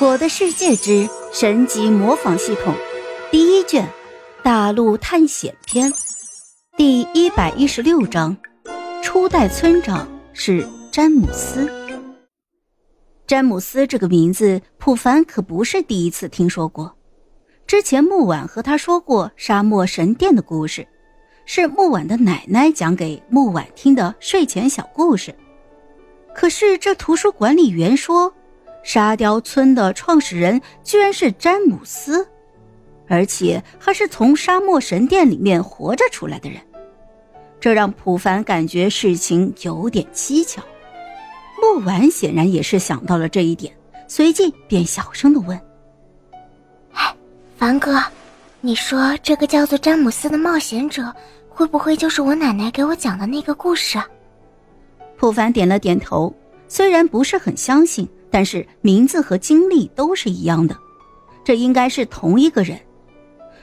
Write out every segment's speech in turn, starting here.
我的世界之神级模仿系统第一卷大陆探险篇第一百一十六章初代村长是詹姆斯。詹姆斯这个名字，普凡可不是第一次听说过。之前木婉和他说过沙漠神殿的故事，是木婉的奶奶讲给木婉听的睡前小故事。可是这图书管理员说。沙雕村的创始人居然是詹姆斯，而且还是从沙漠神殿里面活着出来的人，这让普凡感觉事情有点蹊跷。木婉显然也是想到了这一点，随即便小声的问：“哎，凡哥，你说这个叫做詹姆斯的冒险者，会不会就是我奶奶给我讲的那个故事？”普凡点了点头，虽然不是很相信。但是名字和经历都是一样的，这应该是同一个人。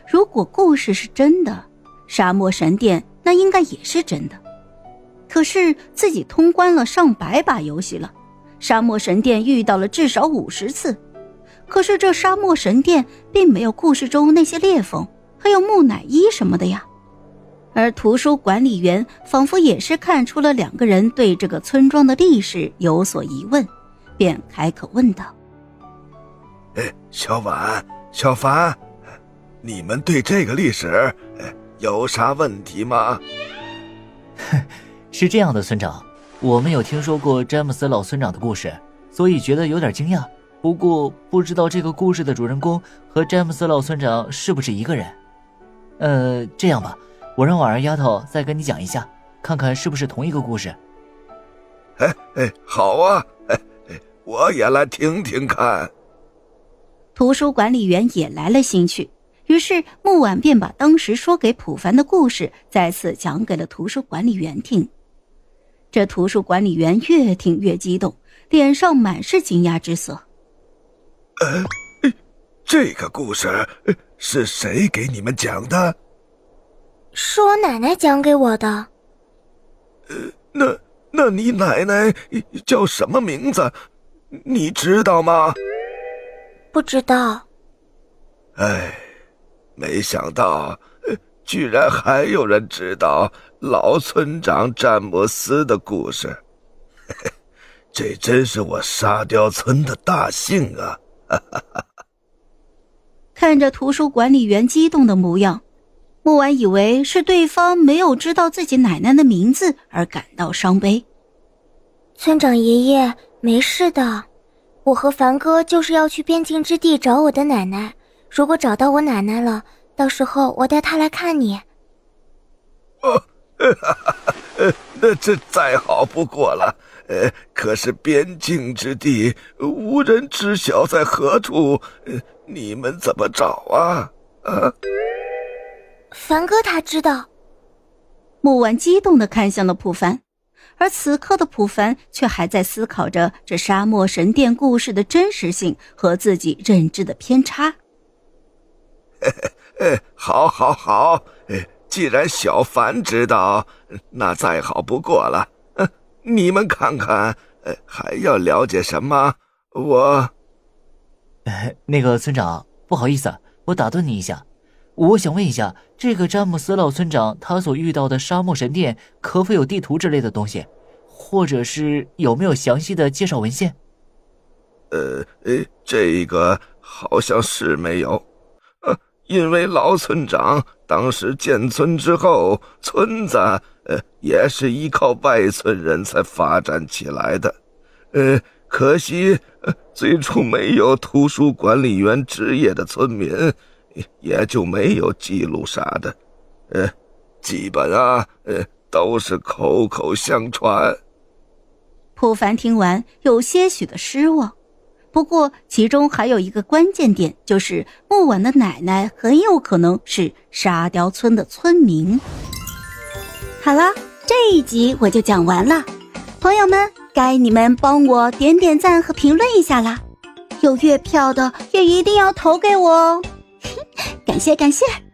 如果故事是真的，沙漠神殿那应该也是真的。可是自己通关了上百把游戏了，沙漠神殿遇到了至少五十次，可是这沙漠神殿并没有故事中那些裂缝，还有木乃伊什么的呀。而图书管理员仿佛也是看出了两个人对这个村庄的历史有所疑问。便开口问道：“哎，小婉、小凡，你们对这个历史有啥问题吗？”“ 是这样的，村长，我们有听说过詹姆斯老村长的故事，所以觉得有点惊讶。不过不知道这个故事的主人公和詹姆斯老村长是不是一个人。呃，这样吧，我让婉儿丫头再跟你讲一下，看看是不是同一个故事。”“哎哎，好啊。”我也来听听看。图书管理员也来了兴趣，于是木婉便把当时说给普凡的故事再次讲给了图书管理员听。这图书管理员越听越激动，脸上满是惊讶之色。呃，这个故事是谁给你们讲的？是我奶奶讲给我的。呃，那那你奶奶叫什么名字？你知道吗？不知道。哎，没想到，居然还有人知道老村长詹姆斯的故事，这真是我沙雕村的大幸啊！看着图书管理员激动的模样，木婉以为是对方没有知道自己奶奶的名字而感到伤悲。村长爷爷。没事的，我和凡哥就是要去边境之地找我的奶奶。如果找到我奶奶了，到时候我带她来看你。哦，那这再好不过了。呃，可是边境之地无人知晓在何处，你们怎么找啊？啊？凡哥他知道。木婉激动的看向了普凡。而此刻的普凡却还在思考着这沙漠神殿故事的真实性和自己认知的偏差。好，好，好！既然小凡知道，那再好不过了。你们看看，呃还要了解什么？我……那个村长，不好意思，我打断你一下。我想问一下，这个詹姆斯老村长他所遇到的沙漠神殿，可否有地图之类的东西，或者是有没有详细的介绍文献？呃呃，这个好像是没有，呃，因为老村长当时建村之后，村子呃也是依靠外村人才发展起来的，呃，可惜呃最初没有图书管理员职业的村民。也就没有记录啥的，呃，基本啊，呃，都是口口相传。普凡听完有些许的失望，不过其中还有一个关键点，就是木婉的奶奶很有可能是沙雕村的村民。好了，这一集我就讲完了，朋友们，该你们帮我点点赞和评论一下啦，有月票的也一定要投给我哦。感谢感谢。